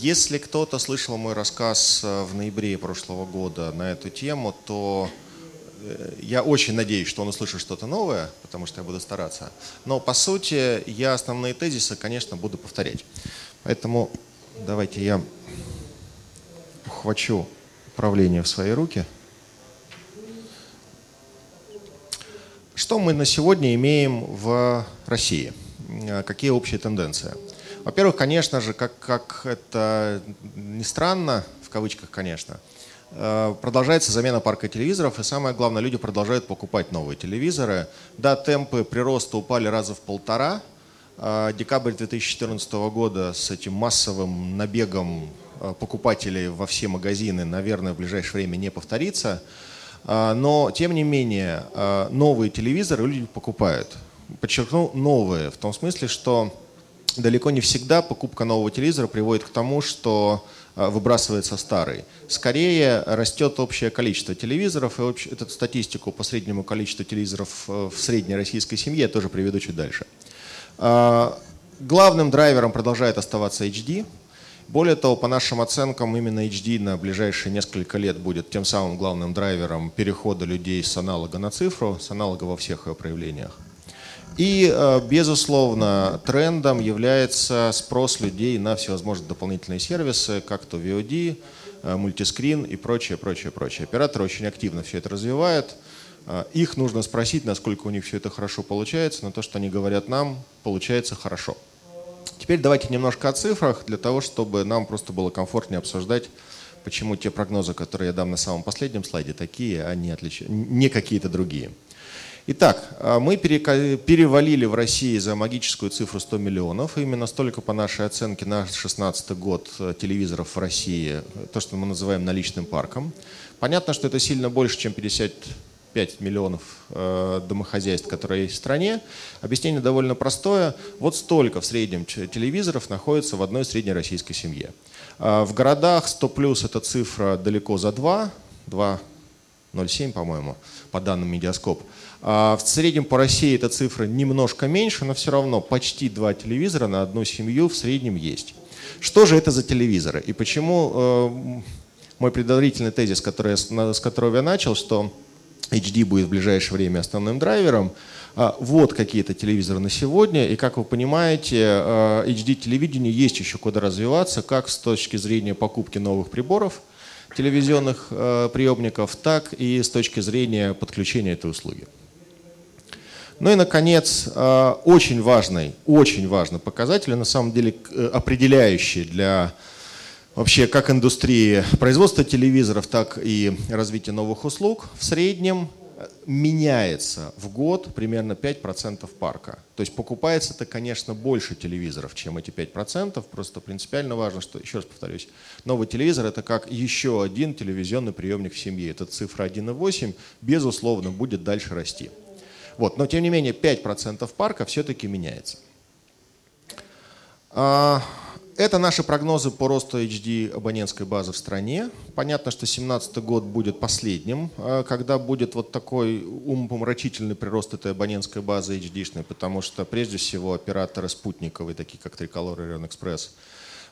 Если кто-то слышал мой рассказ э, в ноябре прошлого года на эту тему, то э, я очень надеюсь, что он услышит что-то новое, потому что я буду стараться. Но по сути я основные тезисы, конечно, буду повторять. Поэтому давайте я ухвачу управление в свои руки. Что мы на сегодня имеем в России? Э, какие общие тенденции? Во-первых, конечно же, как, как это не странно, в кавычках, конечно, э, продолжается замена парка телевизоров, и самое главное, люди продолжают покупать новые телевизоры. Да, темпы прироста упали раза в полтора. Э, декабрь 2014 года с этим массовым набегом э, покупателей во все магазины, наверное, в ближайшее время не повторится. Но, тем не менее, новые телевизоры люди покупают. Подчеркну, новые, в том смысле, что далеко не всегда покупка нового телевизора приводит к тому, что а, выбрасывается старый. Скорее растет общее количество телевизоров, и общ... эту статистику по среднему количеству телевизоров э, в средней российской семье я тоже приведу чуть дальше. А, главным драйвером продолжает оставаться HD. Более того, по нашим оценкам, именно HD на ближайшие несколько лет будет тем самым главным драйвером перехода людей с аналога на цифру, с аналога во всех ее проявлениях. И, э, безусловно, трендом является спрос людей на всевозможные дополнительные сервисы, как то VOD, э, мультискрин и прочее, прочее, прочее. Операторы очень активно все это развивают. Э, их нужно спросить, насколько у них все это хорошо получается, но то, что они говорят нам, получается хорошо. Теперь давайте немножко о цифрах, для того, чтобы нам просто было комфортнее обсуждать, почему те прогнозы, которые я дам на самом последнем слайде, такие, а не, отлич... не какие-то другие. Итак, а, мы перевалили в России за магическую цифру 100 миллионов. Именно столько, по нашей оценке, на 2016 год э, телевизоров в России, то, что мы называем наличным парком. Понятно, что это сильно больше, чем 55 миллионов э, домохозяйств, которые есть в стране. Объяснение довольно простое. Вот столько в среднем телевизоров находится в одной среднероссийской семье. А, в городах 100 плюс эта цифра далеко за 2, 2,07, по-моему, по данным Медиаскоп. А, в среднем по России эта цифра немножко меньше, но все равно почти два телевизора на одну семью в среднем есть. Что же это за телевизоры? И почему э, мой предварительный тезис, который с которого я начал, что HD будет в ближайшее время основным драйвером, а, вот какие-то телевизоры на сегодня, и как вы понимаете, HD-телевидению а, есть еще куда развиваться, как с точки зрения покупки новых приборов, телевизионных э, приемников, так и с точки зрения подключения этой услуги. Ну и, наконец, э, очень важный, очень важный показатель, на самом деле э, определяющий для вообще как индустрии производства телевизоров, так и развития новых услуг. В среднем меняется в год примерно 5% парка. То есть покупается это, конечно, больше телевизоров, чем эти 5%. Просто принципиально важно, что, еще раз повторюсь, новый телевизор это как еще один телевизионный приемник в семье. Это цифра 1,8, безусловно, будет дальше расти. Вот. Но тем не менее 5% парка все-таки меняется. А, это наши прогнозы по росту HD абонентской базы в стране. Понятно, что 2017 год будет последним, а, когда будет вот такой умопомрачительный прирост этой абонентской базы HD-шной, потому что прежде всего операторы спутниковые, такие как Триколор и Рен Экспресс,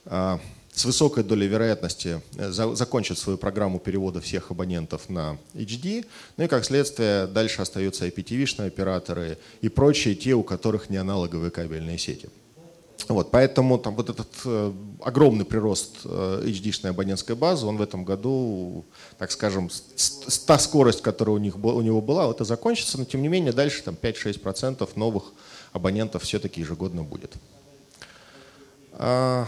а, с высокой долей вероятности э, закончат свою программу перевода всех абонентов на HD, ну и как следствие дальше остаются IPTV-шные операторы и прочие, те, у которых не аналоговые кабельные сети. Вот, поэтому там вот этот э, огромный прирост э, HD-шной абонентской базы, он в этом году, так скажем, с, та скорость, которая у, них, у него была, это закончится, но тем не менее дальше там 5-6% новых абонентов все-таки ежегодно будет. А,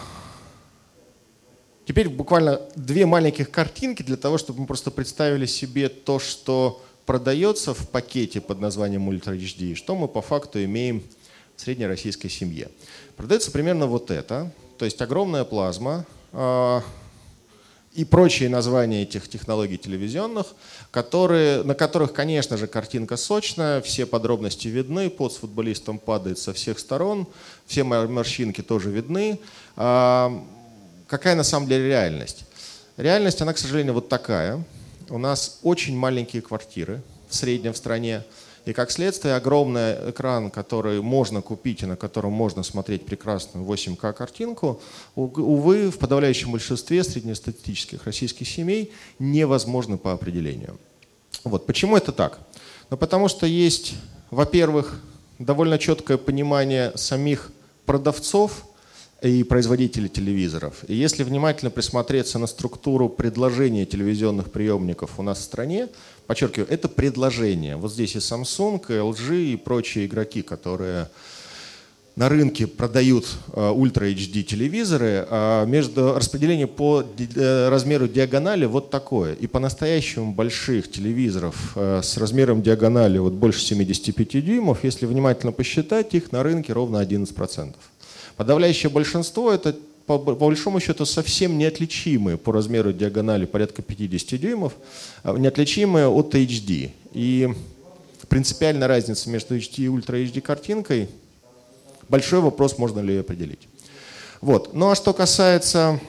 Теперь буквально две маленьких картинки для того, чтобы мы просто представили себе то, что продается в пакете под названием Ultra HD, что мы по факту имеем в среднероссийской семье. Продается примерно вот это, то есть огромная плазма э, и прочие названия этих технологий телевизионных, которые, на которых, конечно же, картинка сочная, все подробности видны, под с футболистом падает со всех сторон, все морщинки тоже видны. Э, какая на самом деле реальность? Реальность, она, к сожалению, вот такая. У нас очень маленькие квартиры в среднем в стране. И как следствие огромный экран, который можно купить и на котором можно смотреть прекрасную 8К картинку, увы, в подавляющем большинстве среднестатистических российских семей невозможно по определению. Вот. Почему это так? Ну, потому что есть, во-первых, довольно четкое понимание самих продавцов и производителей телевизоров. И если внимательно присмотреться на структуру предложения телевизионных приемников у нас в стране, подчеркиваю, это предложение. Вот здесь и Samsung, и LG, и прочие игроки, которые на рынке продают Ultra HD телевизоры, а между распределение по э, размеру диагонали вот такое. И по-настоящему больших телевизоров э, с размером диагонали вот больше 75 дюймов, если внимательно посчитать, их на рынке ровно 11%. Подавляющее большинство это по, большому счету совсем неотличимые по размеру диагонали порядка 50 дюймов, а неотличимые от HD. И принципиальная разница между HD и Ultra HD картинкой Большой вопрос, можно ли ее определить. Вот. Ну а что касается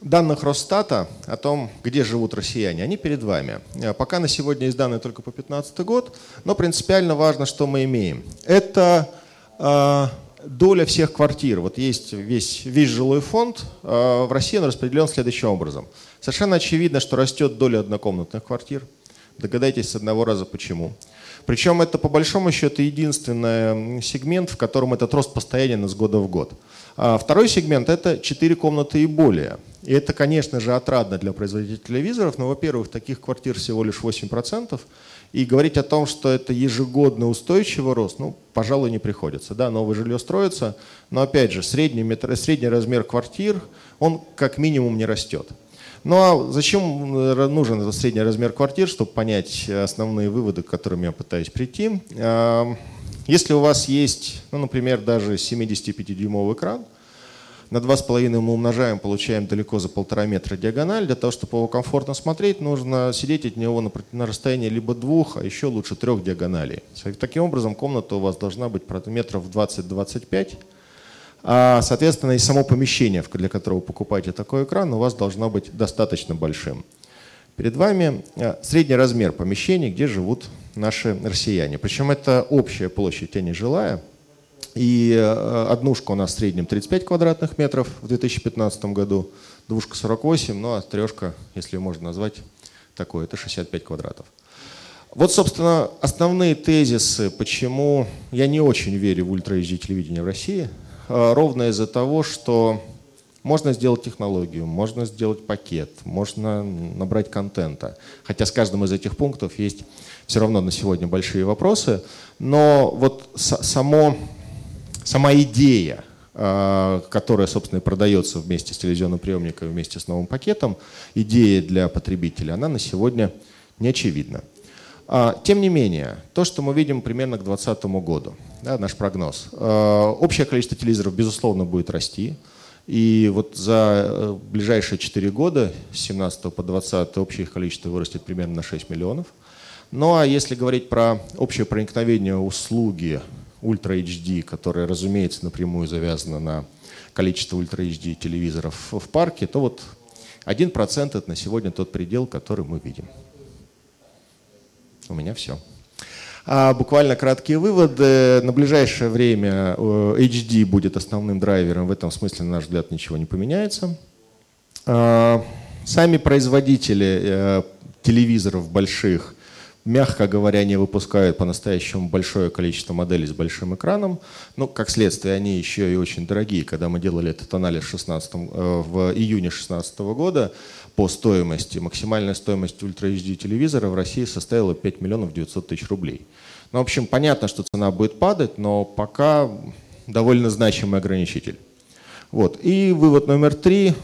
данных Росстата о том, где живут россияне, они перед вами. Э, пока на сегодня есть данные только по 2015 год, но принципиально важно, что мы имеем. Это э, доля всех квартир. Вот есть весь, весь жилой фонд, э, в России он распределен следующим образом. Совершенно очевидно, что растет доля однокомнатных квартир. Догадайтесь с одного раза почему. Причем это по большому счету единственный сегмент, в котором этот рост постоянен из года в год. А второй сегмент – это 4 комнаты и более. И это, конечно же, отрадно для производителей телевизоров, но, во-первых, таких квартир всего лишь 8%, и говорить о том, что это ежегодно устойчивый рост, ну, пожалуй, не приходится. Да, новое жилье строится, но, опять же, средний, метр, средний размер квартир, он как минимум не растет. Ну а зачем э, нужен этот средний размер квартир, чтобы понять основные выводы, к которым я пытаюсь прийти? Если у вас есть, ну, например, даже 75-дюймовый экран, на 2,5 мы умножаем, получаем далеко за полтора метра диагональ. Для того, чтобы его комфортно смотреть, нужно сидеть от него на, на расстоянии либо двух, а еще лучше трех диагоналей. Таким образом, комната у вас должна быть метров 20-25 а, соответственно, и само помещение, для которого вы покупаете такой экран, у вас должно быть достаточно большим. Перед вами а, средний размер помещений, где живут наши россияне. Причем это общая площадь, а не жилая. И а, однушка у нас в среднем 35 квадратных метров в 2015 году, двушка 48, ну а трешка, если можно назвать такой, это 65 квадратов. Вот, собственно, основные тезисы, почему я не очень верю в ультра телевидение в России – Э, ровно из-за того, что можно сделать технологию, можно сделать пакет, можно набрать контента. Хотя с каждым из этих пунктов есть все равно на сегодня большие вопросы. Но вот само, сама идея, э, которая, собственно, и продается вместе с телевизионным приемником, вместе с новым пакетом, идея для потребителя, она на сегодня не очевидна. А, тем не менее, то, что мы видим примерно к 2020 году, да, наш прогноз, а, общее количество телевизоров, безусловно, будет расти. И вот за э, ближайшие 4 года, с 17 по 20, общее их количество вырастет примерно на 6 миллионов. Ну а если говорить про общее проникновение услуги Ultra HD, которая, разумеется, напрямую завязана на количество Ultra HD телевизоров в парке, то вот 1% это на сегодня тот предел, который мы видим. У меня все. А буквально краткие выводы. На ближайшее время э, HD будет основным драйвером. В этом смысле, на наш взгляд, ничего не поменяется. А, сами производители э, телевизоров больших, мягко говоря, не выпускают по-настоящему большое количество моделей с большим экраном. Ну, как следствие, они еще и очень дорогие. Когда мы делали этот анализ в, 16, э, в июне 2016 года, по стоимости. Максимальная стоимость Ультра HD телевизора в России составила 5 миллионов 900 тысяч рублей. Ну, в общем, понятно, что цена будет падать, но пока довольно значимый ограничитель. Вот. И вывод номер три.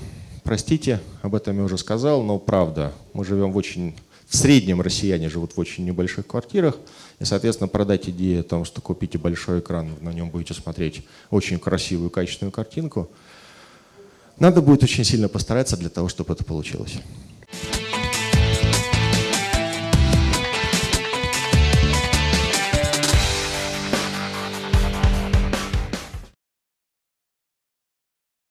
Простите, об этом я уже сказал, но правда, мы живем в очень... В среднем россияне живут в очень небольших квартирах, и, соответственно, продать идею о том, что купите большой экран, на нем будете смотреть очень красивую, качественную картинку – надо будет очень сильно постараться для того, чтобы это получилось.